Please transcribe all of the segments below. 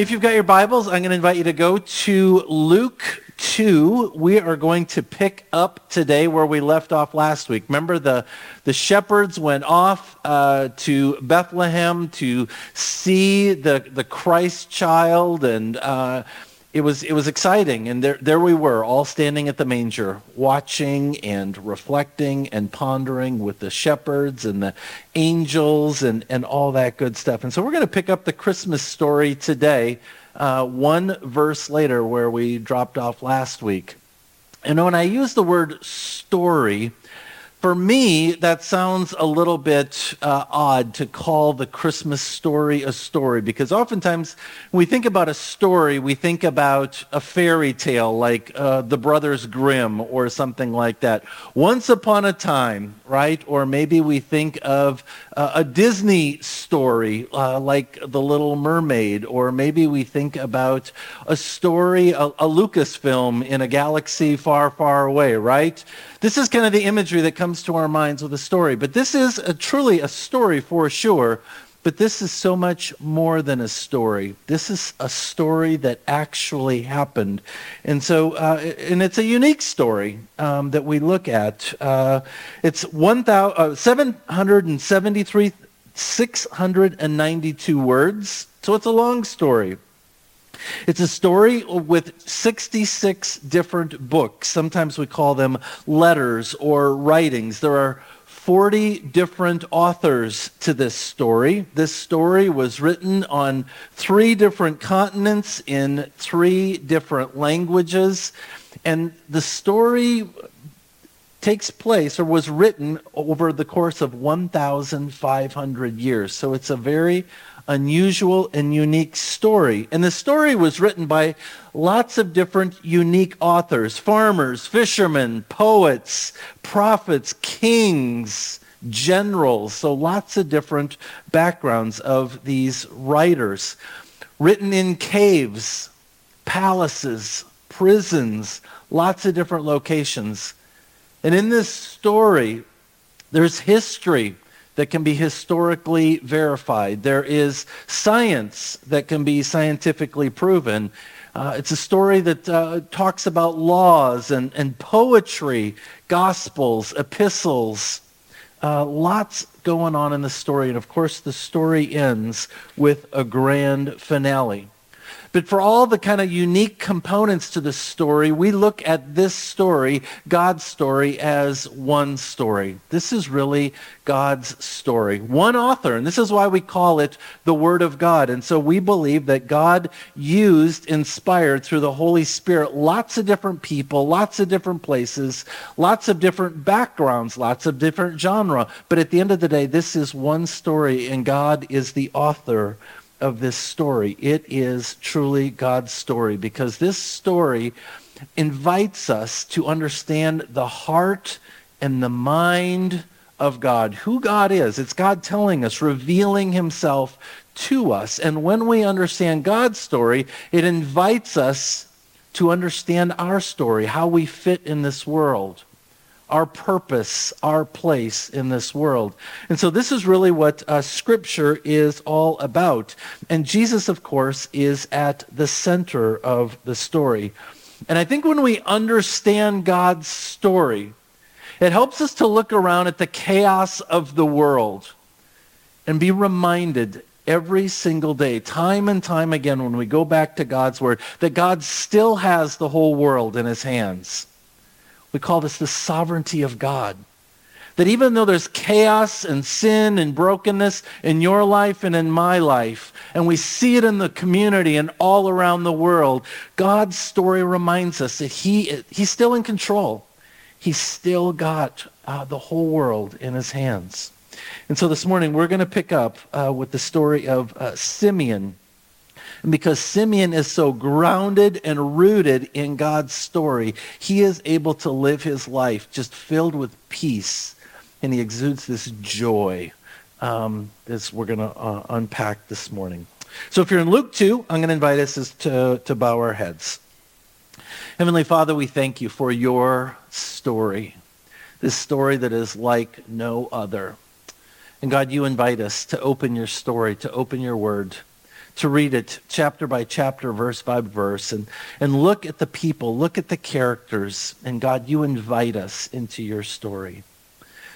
If you've got your Bibles, I'm going to invite you to go to Luke 2. We are going to pick up today where we left off last week. Remember, the, the shepherds went off uh, to Bethlehem to see the, the Christ child and. Uh, it was it was exciting. And there there we were all standing at the manger watching and reflecting and pondering with the shepherds and the angels and and all that good stuff. And so we're going to pick up the christmas story today uh, one verse later where we dropped off last week. And when i use the word story for me, that sounds a little bit uh, odd to call the Christmas story a story because oftentimes when we think about a story, we think about a fairy tale like uh, The Brothers Grimm or something like that. Once upon a time, right? Or maybe we think of uh, a Disney story uh, like The Little Mermaid, or maybe we think about a story, a, a Lucasfilm in a galaxy far, far away, right? This is kind of the imagery that comes to our minds with a story. But this is a, truly a story for sure. But this is so much more than a story. This is a story that actually happened. And so, uh, and it's a unique story um, that we look at. Uh, it's 1, 000, uh, 773, 692 words. So it's a long story. It's a story with 66 different books. Sometimes we call them letters or writings. There are 40 different authors to this story. This story was written on three different continents in three different languages. And the story takes place or was written over the course of 1,500 years. So it's a very unusual and unique story. And the story was written by lots of different unique authors, farmers, fishermen, poets, prophets, kings, generals. So lots of different backgrounds of these writers. Written in caves, palaces, prisons, lots of different locations. And in this story, there's history that can be historically verified. There is science that can be scientifically proven. Uh, it's a story that uh, talks about laws and, and poetry, gospels, epistles, uh, lots going on in the story. And of course, the story ends with a grand finale. But for all the kind of unique components to the story, we look at this story, God's story, as one story. This is really God's story. One author, and this is why we call it the Word of God. And so we believe that God used, inspired through the Holy Spirit, lots of different people, lots of different places, lots of different backgrounds, lots of different genre. But at the end of the day, this is one story, and God is the author of this story. It is truly God's story because this story invites us to understand the heart and the mind of God, who God is. It's God telling us, revealing himself to us. And when we understand God's story, it invites us to understand our story, how we fit in this world our purpose, our place in this world. And so this is really what uh, Scripture is all about. And Jesus, of course, is at the center of the story. And I think when we understand God's story, it helps us to look around at the chaos of the world and be reminded every single day, time and time again, when we go back to God's Word, that God still has the whole world in his hands. We call this the sovereignty of God. That even though there's chaos and sin and brokenness in your life and in my life, and we see it in the community and all around the world, God's story reminds us that he, he's still in control. He's still got uh, the whole world in his hands. And so this morning we're going to pick up uh, with the story of uh, Simeon and because Simeon is so grounded and rooted in God's story, he is able to live his life just filled with peace. And he exudes this joy um, as we're going to uh, unpack this morning. So if you're in Luke 2, I'm going to invite us to, to bow our heads. Heavenly Father, we thank you for your story, this story that is like no other. And God, you invite us to open your story, to open your word to read it chapter by chapter, verse by verse, and, and look at the people, look at the characters, and God, you invite us into your story.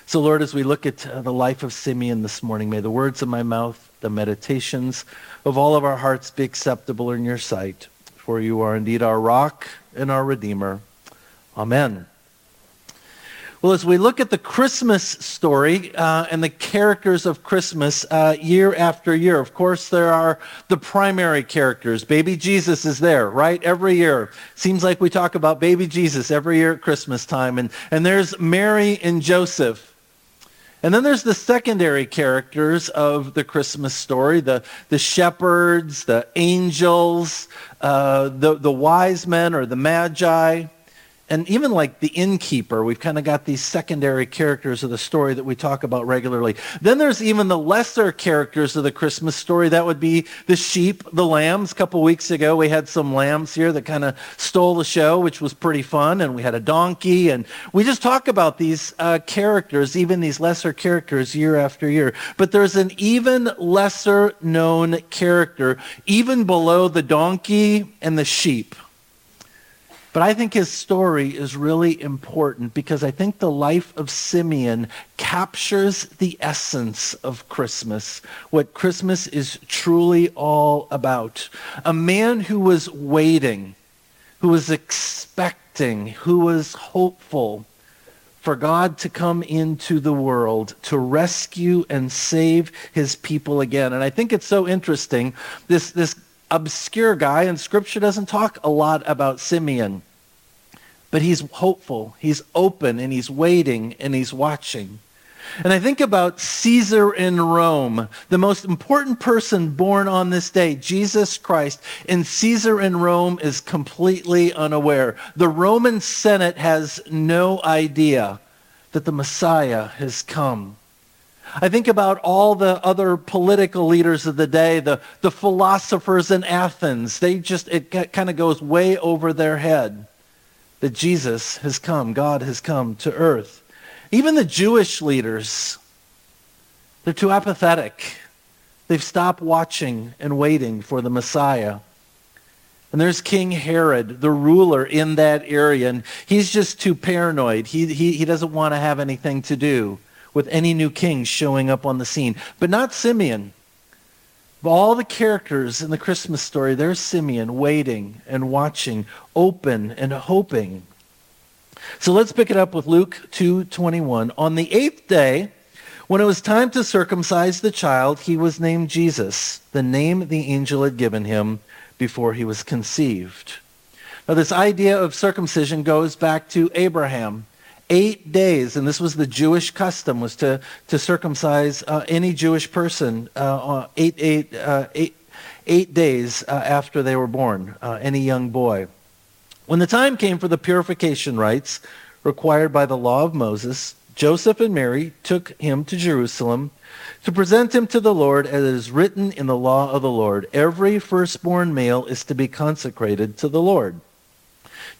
So, Lord, as we look at uh, the life of Simeon this morning, may the words of my mouth, the meditations of all of our hearts be acceptable in your sight, for you are indeed our rock and our Redeemer. Amen. Well, as we look at the Christmas story uh, and the characters of Christmas uh, year after year, of course, there are the primary characters. Baby Jesus is there, right? Every year. Seems like we talk about baby Jesus every year at Christmas time. And, and there's Mary and Joseph. And then there's the secondary characters of the Christmas story, the, the shepherds, the angels, uh, the, the wise men or the magi and even like the innkeeper, we've kind of got these secondary characters of the story that we talk about regularly. Then there's even the lesser characters of the Christmas story. That would be the sheep, the lambs. A couple weeks ago, we had some lambs here that kind of stole the show, which was pretty fun. And we had a donkey. And we just talk about these uh, characters, even these lesser characters, year after year. But there's an even lesser known character, even below the donkey and the sheep. But I think his story is really important because I think the life of Simeon captures the essence of Christmas, what Christmas is truly all about. A man who was waiting, who was expecting, who was hopeful for God to come into the world to rescue and save his people again. And I think it's so interesting. This, this obscure guy, and Scripture doesn't talk a lot about Simeon. But he's hopeful, he's open, and he's waiting, and he's watching. And I think about Caesar in Rome, the most important person born on this day, Jesus Christ. And Caesar in Rome is completely unaware. The Roman Senate has no idea that the Messiah has come. I think about all the other political leaders of the day, the, the philosophers in Athens. They just, it kind of goes way over their head that Jesus has come, God has come to earth. Even the Jewish leaders, they're too apathetic. They've stopped watching and waiting for the Messiah. And there's King Herod, the ruler in that area, and he's just too paranoid. He, he, he doesn't want to have anything to do with any new king showing up on the scene. But not Simeon. Of all the characters in the Christmas story, there's Simeon waiting and watching, open and hoping. So let's pick it up with Luke 2:21. On the 8th day, when it was time to circumcise the child, he was named Jesus, the name the angel had given him before he was conceived. Now this idea of circumcision goes back to Abraham eight days, and this was the Jewish custom, was to, to circumcise uh, any Jewish person uh, eight, eight, uh, eight, eight days uh, after they were born, uh, any young boy. When the time came for the purification rites required by the law of Moses, Joseph and Mary took him to Jerusalem to present him to the Lord as is written in the law of the Lord. Every firstborn male is to be consecrated to the Lord.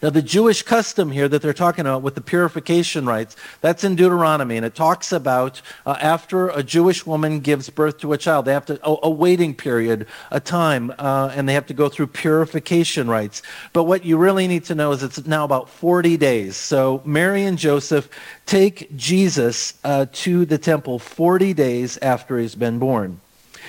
Now, the Jewish custom here that they're talking about with the purification rites, that's in Deuteronomy, and it talks about uh, after a Jewish woman gives birth to a child, they have to, a, a waiting period, a time, uh, and they have to go through purification rites. But what you really need to know is it's now about 40 days. So Mary and Joseph take Jesus uh, to the temple 40 days after he's been born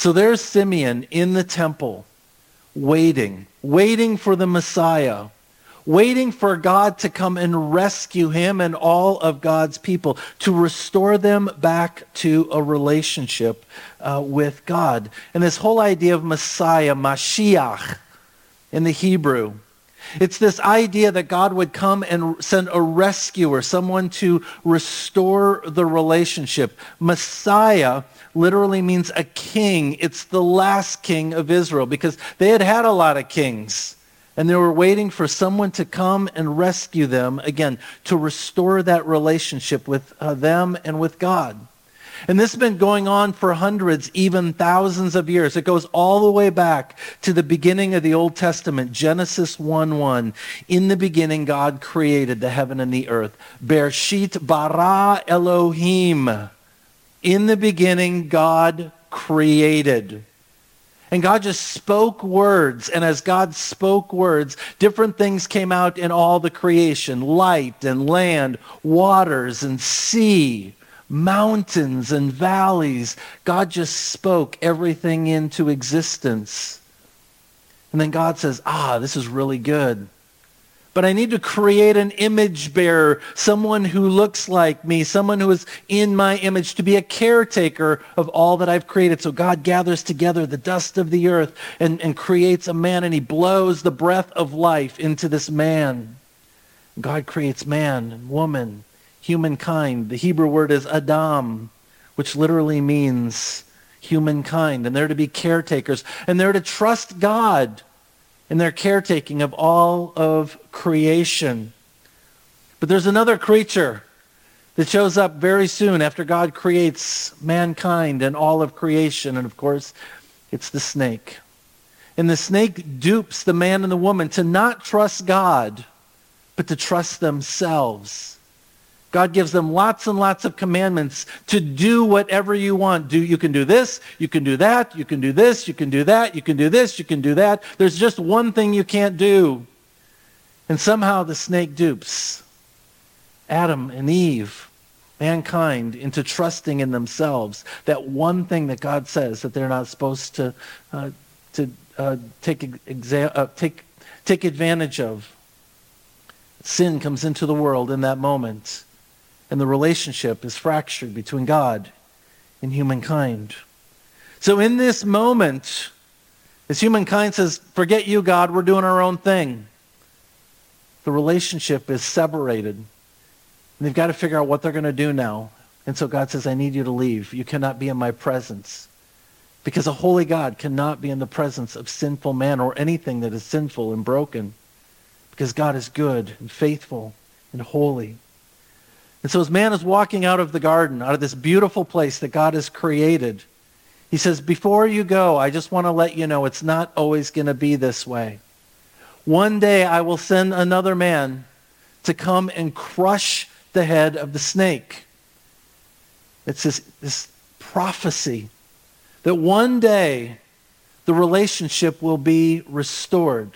So there's Simeon in the temple, waiting, waiting for the Messiah, waiting for God to come and rescue him and all of God's people, to restore them back to a relationship uh, with God. And this whole idea of Messiah, Mashiach, in the Hebrew, It's this idea that God would come and send a rescuer, someone to restore the relationship. Messiah literally means a king. It's the last king of Israel because they had had a lot of kings. And they were waiting for someone to come and rescue them, again, to restore that relationship with uh, them and with God. And this has been going on for hundreds, even thousands of years. It goes all the way back to the beginning of the Old Testament, Genesis 1-1. In the beginning, God created the heaven and the earth. Bershit bara Elohim. In the beginning, God created. And God just spoke words. And as God spoke words, different things came out in all the creation light and land, waters and sea mountains and valleys. God just spoke everything into existence. And then God says, ah, this is really good. But I need to create an image bearer, someone who looks like me, someone who is in my image, to be a caretaker of all that I've created. So God gathers together the dust of the earth and, and creates a man, and he blows the breath of life into this man. God creates man and woman humankind. The Hebrew word is Adam, which literally means humankind. And they're to be caretakers. And they're to trust God in their caretaking of all of creation. But there's another creature that shows up very soon after God creates mankind and all of creation. And of course, it's the snake. And the snake dupes the man and the woman to not trust God, but to trust themselves. God gives them lots and lots of commandments to do whatever you want. Do you can do this, you can do that, you can do this, you can do that, you can do this, you can do that. There's just one thing you can't do. And somehow the snake dupes Adam and Eve, mankind, into trusting in themselves. That one thing that God says that they're not supposed to, uh, to uh, take, exa- uh, take, take advantage of. Sin comes into the world in that moment and the relationship is fractured between God and humankind. So in this moment, as humankind says, forget you, God, we're doing our own thing, the relationship is separated. And they've got to figure out what they're going to do now. And so God says, I need you to leave. You cannot be in my presence. Because a holy God cannot be in the presence of sinful man or anything that is sinful and broken. Because God is good and faithful and holy. And so as man is walking out of the garden, out of this beautiful place that God has created, he says, before you go, I just want to let you know it's not always going to be this way. One day I will send another man to come and crush the head of the snake. It's this, this prophecy that one day the relationship will be restored.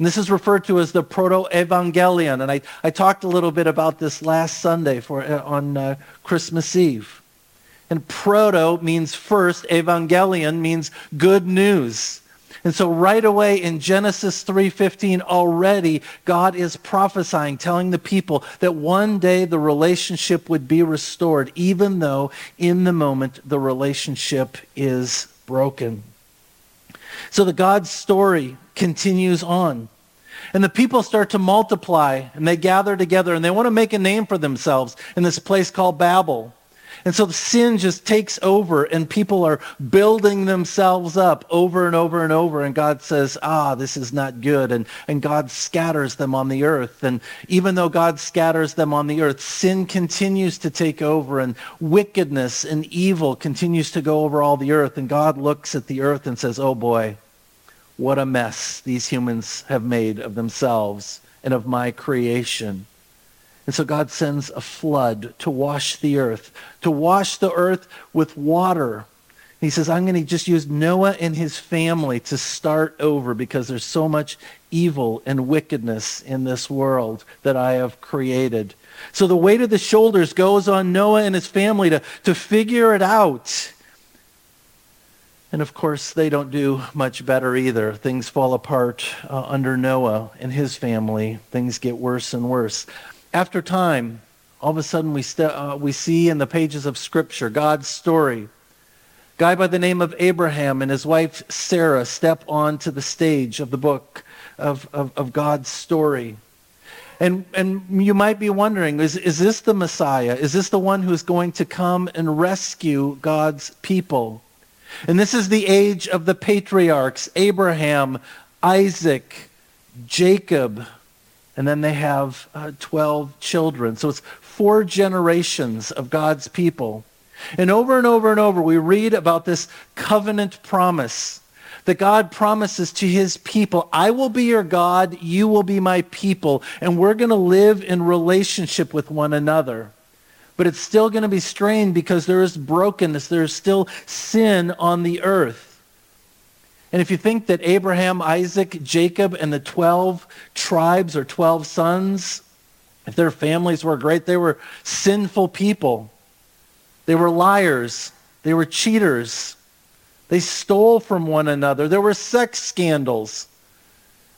And this is referred to as the proto-evangelion. And I, I talked a little bit about this last Sunday for, uh, on uh, Christmas Eve. And proto means first, evangelion means good news. And so right away in Genesis 3:15 already God is prophesying telling the people that one day the relationship would be restored even though in the moment the relationship is broken. So the God's story continues on. And the people start to multiply and they gather together and they want to make a name for themselves in this place called Babel. And so sin just takes over and people are building themselves up over and over and over. And God says, ah, this is not good. And, and God scatters them on the earth. And even though God scatters them on the earth, sin continues to take over and wickedness and evil continues to go over all the earth. And God looks at the earth and says, oh boy, what a mess these humans have made of themselves and of my creation. And so God sends a flood to wash the earth, to wash the earth with water. He says, I'm going to just use Noah and his family to start over because there's so much evil and wickedness in this world that I have created. So the weight of the shoulders goes on Noah and his family to, to figure it out. And of course, they don't do much better either. Things fall apart uh, under Noah and his family. Things get worse and worse. After time, all of a sudden we, st- uh, we see in the pages of Scripture God's story. Guy by the name of Abraham and his wife Sarah step onto the stage of the book of, of, of God's story. And, and you might be wondering, is, is this the Messiah? Is this the one who's going to come and rescue God's people? And this is the age of the patriarchs, Abraham, Isaac, Jacob, and then they have uh, 12 children. So it's four generations of God's people. And over and over and over, we read about this covenant promise that God promises to his people, I will be your God, you will be my people, and we're going to live in relationship with one another. But it's still going to be strained because there is brokenness, there is still sin on the earth. And if you think that Abraham, Isaac, Jacob, and the 12 tribes or 12 sons, if their families were great, they were sinful people. They were liars. They were cheaters. They stole from one another. There were sex scandals.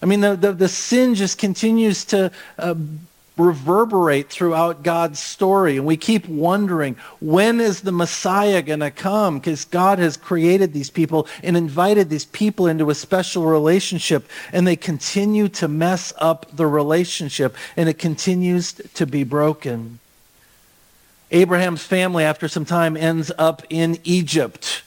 I mean, the, the, the sin just continues to uh, reverberate throughout God's story. And we keep wondering, when is the Messiah going to come? Because God has created these people and invited these people into a special relationship. And they continue to mess up the relationship. And it continues to be broken. Abraham's family, after some time, ends up in Egypt.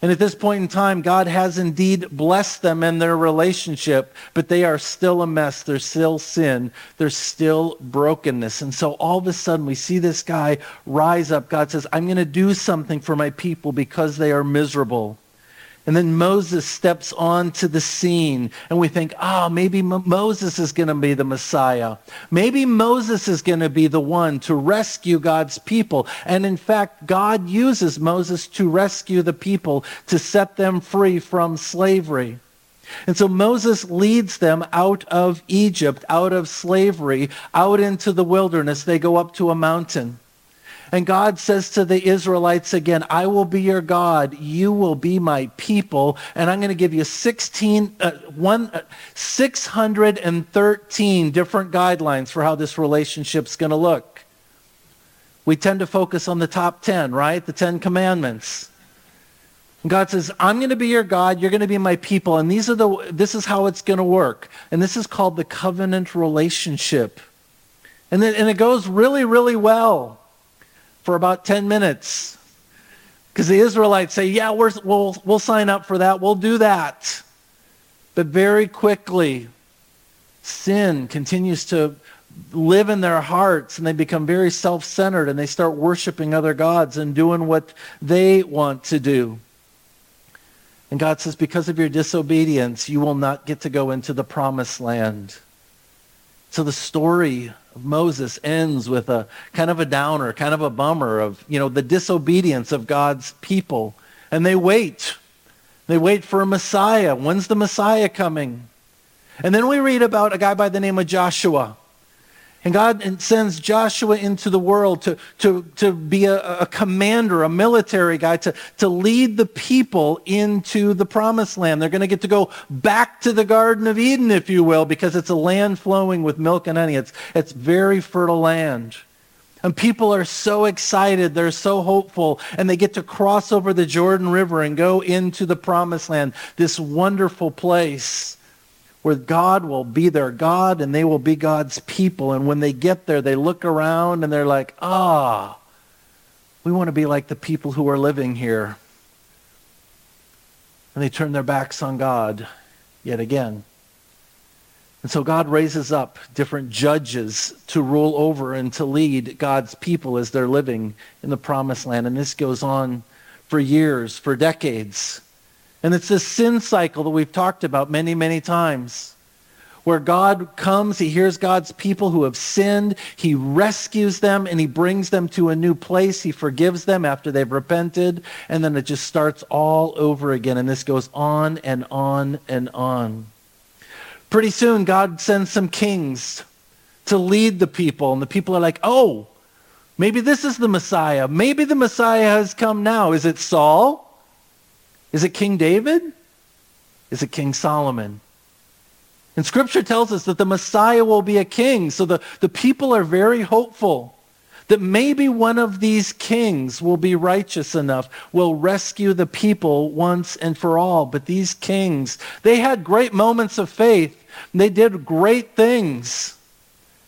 And at this point in time, God has indeed blessed them in their relationship, but they are still a mess. There's still sin. There's still brokenness. And so all of a sudden, we see this guy rise up. God says, I'm going to do something for my people because they are miserable. And then Moses steps onto the scene, and we think, oh, maybe Moses is going to be the Messiah. Maybe Moses is going to be the one to rescue God's people. And in fact, God uses Moses to rescue the people, to set them free from slavery. And so Moses leads them out of Egypt, out of slavery, out into the wilderness. They go up to a mountain. And God says to the Israelites again, I will be your God. You will be my people. And I'm going to give you 16, uh, one, uh, 613 different guidelines for how this relationship's going to look. We tend to focus on the top 10, right? The 10 commandments. And God says, I'm going to be your God. You're going to be my people. And these are the, this is how it's going to work. And this is called the covenant relationship. And, then, and it goes really, really well for about 10 minutes. Because the Israelites say, yeah, we will we'll sign up for that. We'll do that. But very quickly, sin continues to live in their hearts and they become very self-centered and they start worshiping other gods and doing what they want to do. And God says, because of your disobedience, you will not get to go into the promised land. So the story Moses ends with a kind of a downer, kind of a bummer of, you know, the disobedience of God's people. And they wait. They wait for a Messiah. When's the Messiah coming? And then we read about a guy by the name of Joshua. And God sends Joshua into the world to, to, to be a, a, commander, a military guy, to, to lead the people into the promised land. They're going to get to go back to the Garden of Eden, if you will, because it's a land flowing with milk and honey. It's, it's very fertile land. And people are so excited. They're so hopeful. And they get to cross over the Jordan River and go into the promised land, this wonderful place where God will be their God and they will be God's people. And when they get there, they look around and they're like, ah, we want to be like the people who are living here. And they turn their backs on God yet again. And so God raises up different judges to rule over and to lead God's people as they're living in the promised land. And this goes on for years, for decades. And it's this sin cycle that we've talked about many, many times. Where God comes, he hears God's people who have sinned, he rescues them, and he brings them to a new place. He forgives them after they've repented, and then it just starts all over again. And this goes on and on and on. Pretty soon, God sends some kings to lead the people, and the people are like, oh, maybe this is the Messiah. Maybe the Messiah has come now. Is it Saul? Is it King David? Is it King Solomon? And Scripture tells us that the Messiah will be a king. So the, the people are very hopeful. that maybe one of these kings will be righteous enough, will rescue the people once and for all. But these kings, they had great moments of faith. They did great things.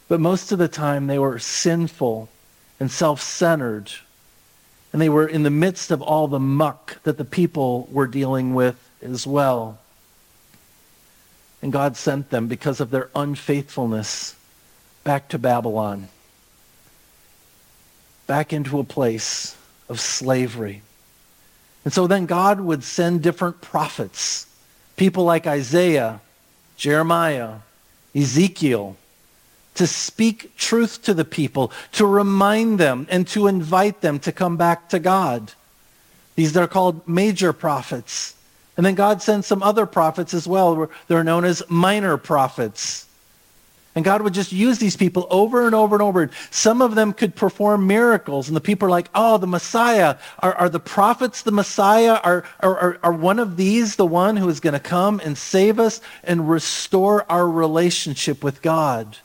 But most of the time they were sinful and self-centered. And they were in the midst of all the muck that the people were dealing with as well. And God sent them because of their unfaithfulness back to Babylon back into a place of slavery. And so then God would send different prophets, people like Isaiah, Jeremiah, Ezekiel, to speak truth to the people, to remind them and to invite them to come back to God. These are called major prophets. And then God sends some other prophets as well. They're known as minor prophets. And God would just use these people over and over and over. Some of them could perform miracles. And the people are like, oh, the Messiah. Are, are the prophets the Messiah? Are, are, are one of these the one who is going to come and save us and restore our relationship with God?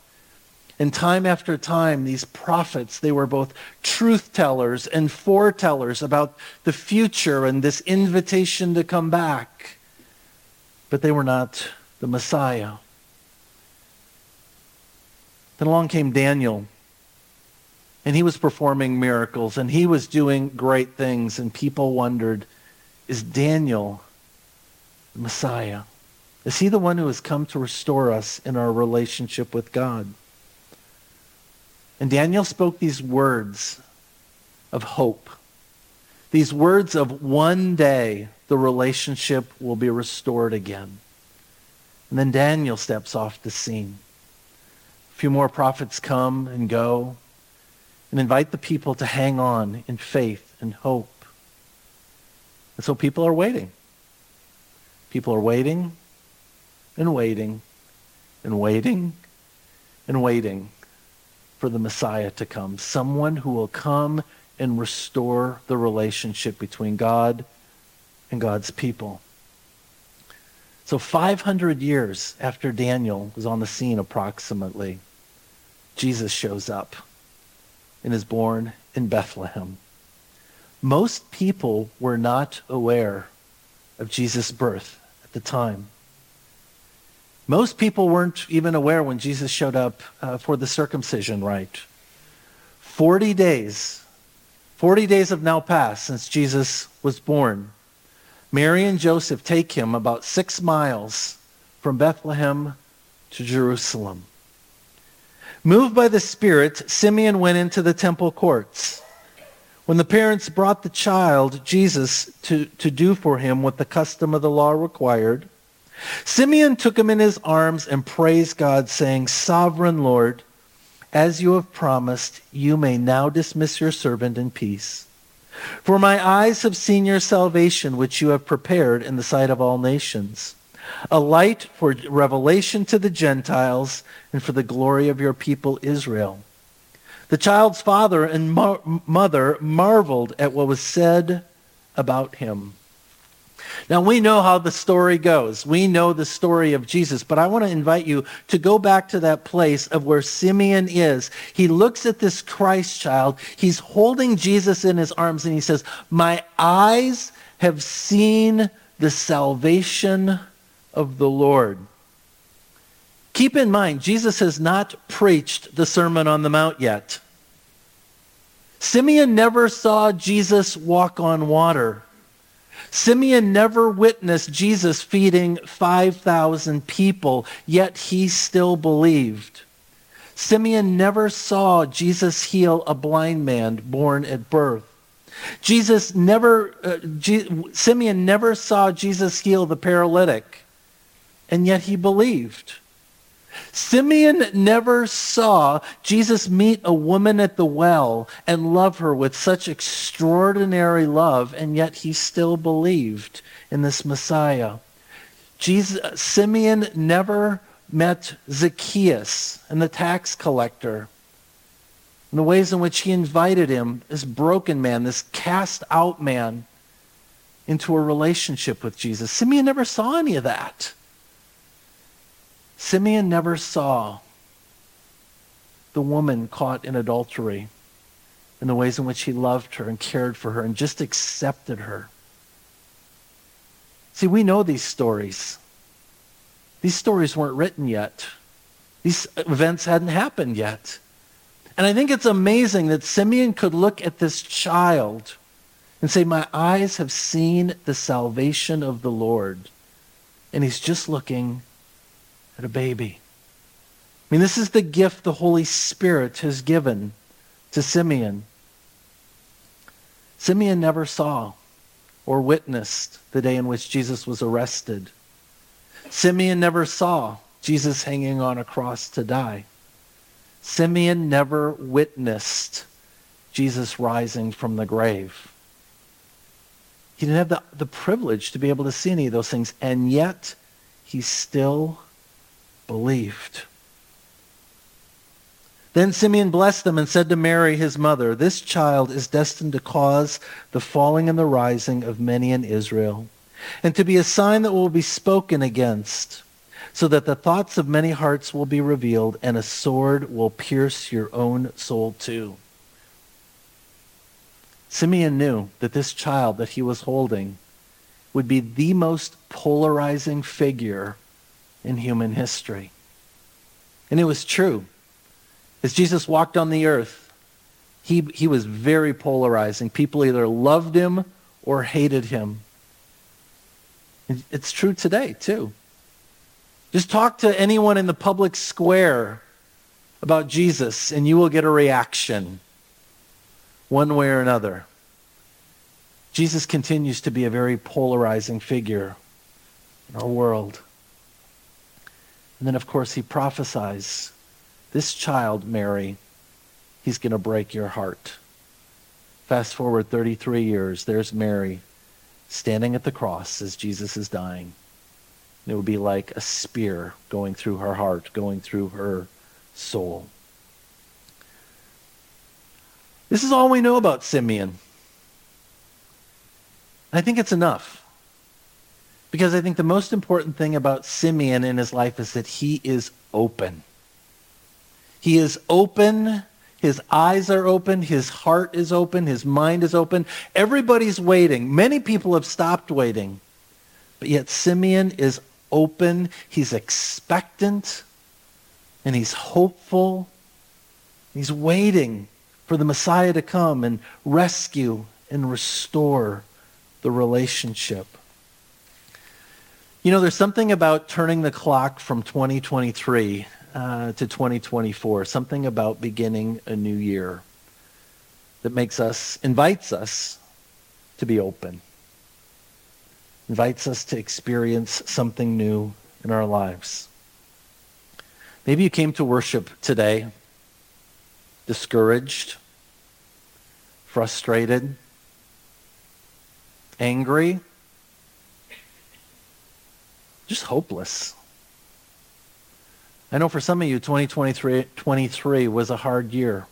And time after time, these prophets, they were both truth tellers and foretellers about the future and this invitation to come back. But they were not the Messiah. Then along came Daniel. And he was performing miracles and he was doing great things. And people wondered, is Daniel the Messiah? Is he the one who has come to restore us in our relationship with God? And Daniel spoke these words of hope. These words of one day the relationship will be restored again. And then Daniel steps off the scene. A few more prophets come and go and invite the people to hang on in faith and hope. And so people are waiting. People are waiting and waiting and waiting and waiting for the Messiah to come. Someone who will come and restore the relationship between God and God's people. So 500 years after Daniel was on the scene approximately, Jesus shows up and is born in Bethlehem. Most people were not aware of Jesus' birth at the time. Most people weren't even aware when Jesus showed up uh, for the circumcision rite. 40 days, 40 days have now passed since Jesus was born. Mary and Joseph take him about six miles from Bethlehem to Jerusalem. Moved by the Spirit, Simeon went into the temple courts. When the parents brought the child, Jesus, to, to do for him what the custom of the law required, Simeon took him in his arms and praised God, saying, Sovereign Lord, as you have promised, you may now dismiss your servant in peace. For my eyes have seen your salvation, which you have prepared in the sight of all nations a light for revelation to the Gentiles and for the glory of your people Israel. The child's father and mo- mother marveled at what was said about him. Now we know how the story goes. We know the story of Jesus, but I want to invite you to go back to that place of where Simeon is. He looks at this Christ child. He's holding Jesus in his arms and he says, my eyes have seen the salvation of the Lord. Keep in mind, Jesus has not preached the Sermon on the Mount yet. Simeon never saw Jesus walk on water. Simeon never witnessed Jesus feeding 5,000 people, yet he still believed. Simeon never saw Jesus heal a blind man born at birth. Jesus never, uh, Simeon never saw Jesus heal the paralytic and yet he believed. Simeon never saw Jesus meet a woman at the well and love her with such extraordinary love, and yet he still believed in this Messiah. Jesus, Simeon never met Zacchaeus and the tax collector and the ways in which he invited him, this broken man, this cast out man, into a relationship with Jesus. Simeon never saw any of that. Simeon never saw the woman caught in adultery. and the ways in which he loved her and cared for her and just accepted her. See, we know these stories. These stories weren't written yet. These events hadn't happened yet. And I think it's amazing that Simeon could look at this child and say, My eyes have seen the salvation of the Lord. And he's just looking at a baby. I mean, this is the gift the Holy Spirit has given to Simeon. Simeon never saw or witnessed the day in which Jesus was arrested. Simeon never saw Jesus hanging on a cross to die. Simeon never witnessed Jesus rising from the grave. He didn't have the, the privilege to be able to see any of those things, and yet he still believed. Then Simeon blessed them and said to Mary, his mother, This child is destined to cause the falling and the rising of many in Israel, and to be a sign that will be spoken against, so that the thoughts of many hearts will be revealed, and a sword will pierce your own soul too. Simeon knew that this child that he was holding would be the most polarizing figure in human history. And it was true. As Jesus walked on the earth, he, he was very polarizing. People either loved him or hated him. It's true today, too. Just talk to anyone in the public square about Jesus, and you will get a reaction one way or another. Jesus continues to be a very polarizing figure in our world. And then, of course, he prophesies this child, Mary, he's going to break your heart. Fast forward 33 years, there's Mary standing at the cross as Jesus is dying. And it would be like a spear going through her heart, going through her soul. This is all we know about Simeon. I think it's enough. Because I think the most important thing about Simeon in his life is that he is open. He is open. His eyes are open. His heart is open. His mind is open. Everybody's waiting. Many people have stopped waiting. But yet Simeon is open. He's expectant. And he's hopeful. He's waiting for the Messiah to come and rescue and restore the relationship. You know, there's something about turning the clock from 2023 uh, to 2024, something about beginning a new year that makes us, invites us to be open, invites us to experience something new in our lives. Maybe you came to worship today discouraged, frustrated, angry, just hopeless. I know for some of you, 2023 23 was a hard year.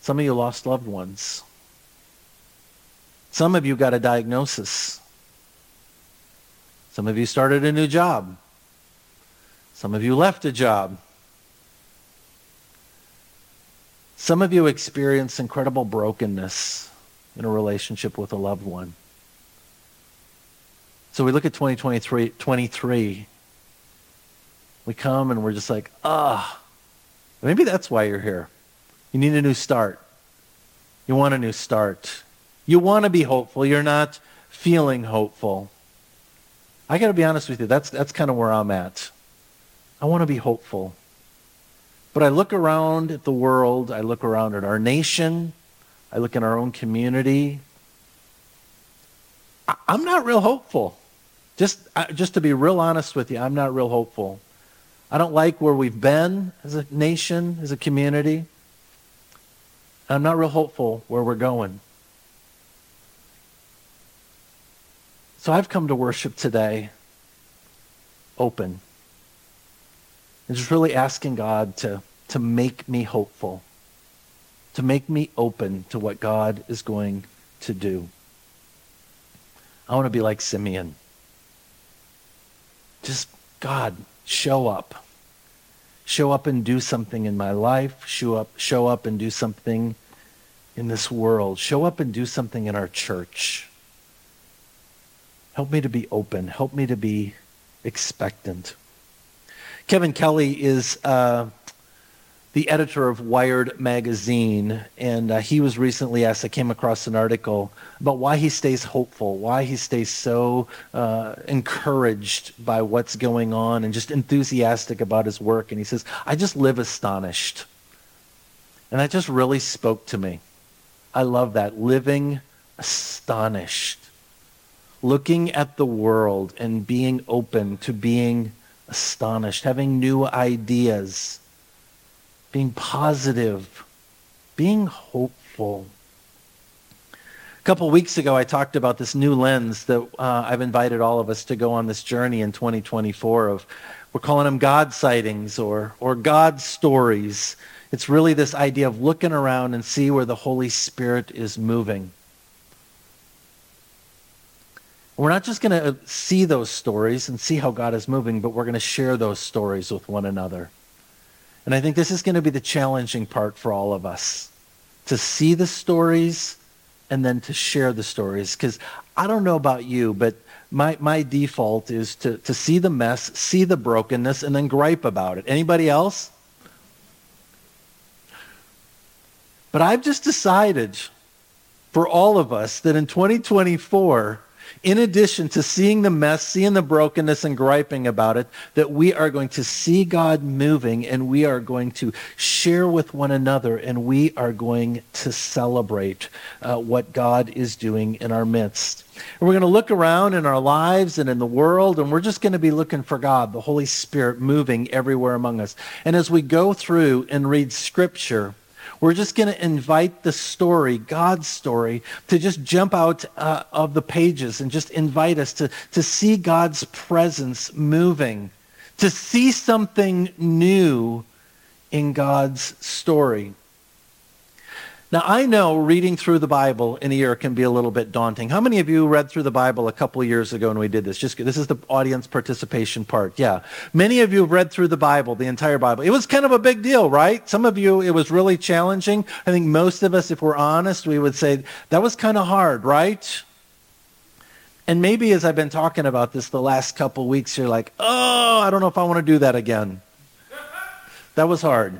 Some of you lost loved ones. Some of you got a diagnosis. Some of you started a new job. Some of you left a job. Some of you experienced incredible brokenness in a relationship with a loved one. So we look at 2023 23 we come and we're just like, ah, maybe that's why you're here. You need a new start. You want a new start. You want to be hopeful. You're not feeling hopeful. I got to be honest with you. That's, that's kind of where I'm at. I want to be hopeful. But I look around at the world. I look around at our nation. I look in our own community. I'm not real hopeful. Just, uh, just to be real honest with you, I'm not real hopeful. I don't like where we've been as a nation, as a community. I'm not real hopeful where we're going. So I've come to worship today open. And just really asking God to, to make me hopeful, to make me open to what God is going to do. I want to be like Simeon. Just, God, show up. Show up and do something in my life. Show up, show up and do something in this world. Show up and do something in our church. Help me to be open. Help me to be expectant. Kevin Kelly is uh, the editor of Wired magazine, and uh, he was recently asked. I came across an article about why he stays hopeful, why he stays so uh, encouraged by what's going on, and just enthusiastic about his work. And he says, "I just live astonished," and that just really spoke to me. I love that living astonished, looking at the world and being open to being astonished, having new ideas, being positive, being hopeful. A couple weeks ago, I talked about this new lens that uh, I've invited all of us to go on this journey in 2024 of, we're calling them God sightings or, or God stories. It's really this idea of looking around and see where the Holy Spirit is moving. We're not just going to see those stories and see how God is moving, but we're going to share those stories with one another. And I think this is going to be the challenging part for all of us to see the stories and then to share the stories. Because I don't know about you, but my, my default is to, to see the mess, see the brokenness, and then gripe about it. Anybody else? But I've just decided for all of us that in 2024, in addition to seeing the mess, seeing the brokenness and griping about it, that we are going to see God moving and we are going to share with one another and we are going to celebrate uh, what God is doing in our midst. And we're going to look around in our lives and in the world and we're just going to be looking for God, the Holy Spirit moving everywhere among us. And as we go through and read scripture, we're just going to invite the story, God's story, to just jump out uh, of the pages and just invite us to, to see God's presence moving, to see something new in God's story. Now, I know reading through the Bible in a year can be a little bit daunting. How many of you read through the Bible a couple years ago when we did this? Just This is the audience participation part. Yeah. Many of you read through the Bible, the entire Bible. It was kind of a big deal, right? Some of you, it was really challenging. I think most of us, if we're honest, we would say that was kind of hard, right? And maybe as I've been talking about this the last couple weeks, you're like, oh, I don't know if I want to do that again. That was hard.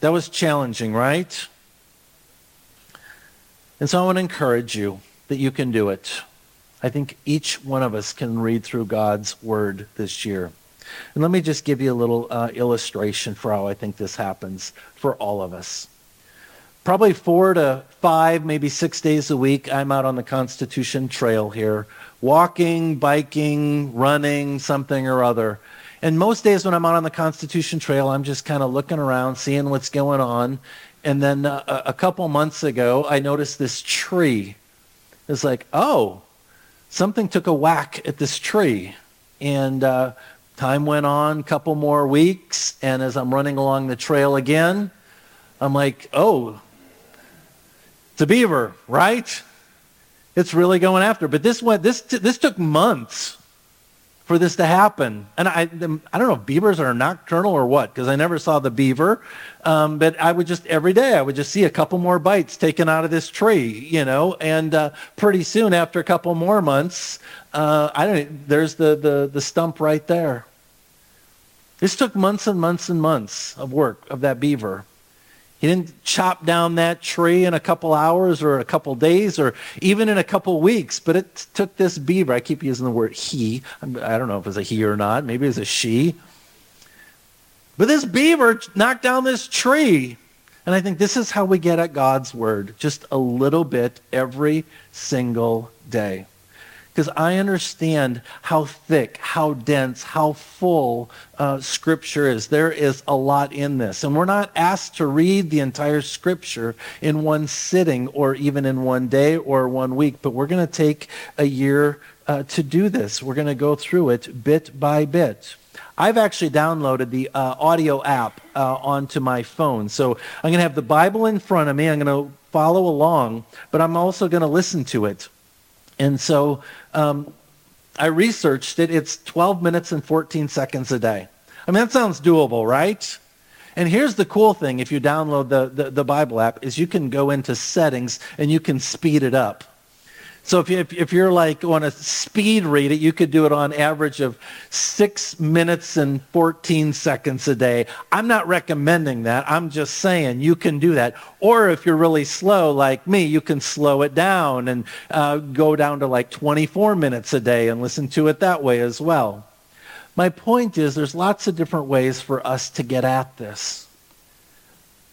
That was challenging, right? And so I want to encourage you that you can do it. I think each one of us can read through God's word this year. And let me just give you a little uh, illustration for how I think this happens for all of us. Probably four to five, maybe six days a week, I'm out on the Constitution Trail here, walking, biking, running, something or other. And most days when I'm out on the Constitution Trail, I'm just kind of looking around, seeing what's going on. And then uh, a couple months ago, I noticed this tree. It's like, oh, something took a whack at this tree. And uh, time went on, a couple more weeks, and as I'm running along the trail again, I'm like, oh, it's a beaver, right? It's really going after. But this went, this, this took months for this to happen. And I, I don't know if beavers are nocturnal or what, because I never saw the beaver. Um, but I would just, every day, I would just see a couple more bites taken out of this tree, you know, and uh, pretty soon after a couple more months, uh, I don't there's the, the, the stump right there. This took months and months and months of work of that beaver. He didn't chop down that tree in a couple hours or a couple days or even in a couple weeks, but it took this beaver. I keep using the word he. I don't know if it's a he or not. Maybe it's a she. But this beaver knocked down this tree. And I think this is how we get at God's word, just a little bit every single day because I understand how thick, how dense, how full uh, Scripture is. There is a lot in this. And we're not asked to read the entire Scripture in one sitting or even in one day or one week, but we're going to take a year uh, to do this. We're going to go through it bit by bit. I've actually downloaded the uh, audio app uh, onto my phone. So I'm going to have the Bible in front of me. I'm going to follow along, but I'm also going to listen to it. And so um, I researched it. It's 12 minutes and 14 seconds a day. I mean, that sounds doable, right? And here's the cool thing if you download the, the, the, Bible app is you can go into settings and you can speed it up. So if, you, if, you're like on a speed read it, you could do it on average of six minutes and 14 seconds a day. I'm not recommending that. I'm just saying you can do that. Or if you're really slow like me, you can slow it down and uh, go down to like 24 minutes a day and listen to it that way as well. My point is there's lots of different ways for us to get at this.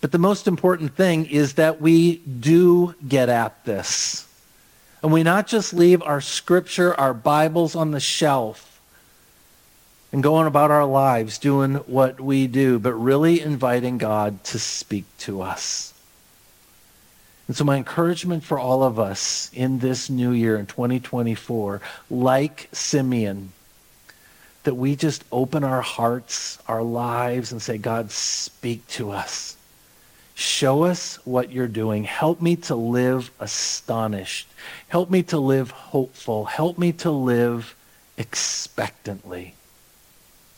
But the most important thing is that we do get at this. And we not just leave our scripture, our Bibles on the shelf and going about our lives doing what we do, but really inviting God to speak to us. And so my encouragement for all of us in this new year in 2024, like Simeon, that we just open our hearts, our lives, and say, God, speak to us. Show us what you're doing. Help me to live astonished. Help me to live hopeful. Help me to live expectantly.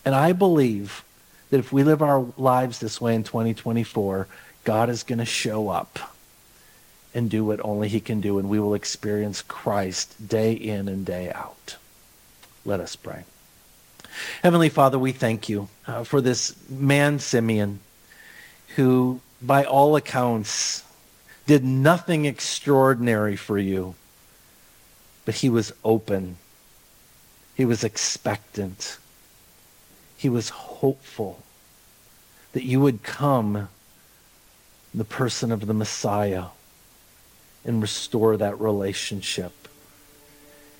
And I believe that if we live our lives this way in 2024, God is going to show up and do what only he can do, and we will experience Christ day in and day out. Let us pray. Heavenly Father, we thank you uh, for this man, Simeon, who, by all accounts, did nothing extraordinary for you, but he was open. He was expectant. He was hopeful that you would come the person of the Messiah and restore that relationship.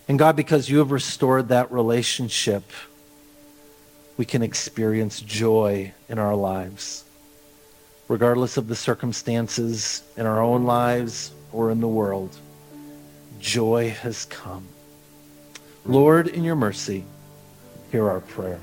And God, because you have restored that relationship, we can experience joy in our lives, regardless of the circumstances in our own lives or in the world. Joy has come. Lord, in your mercy, hear our prayer.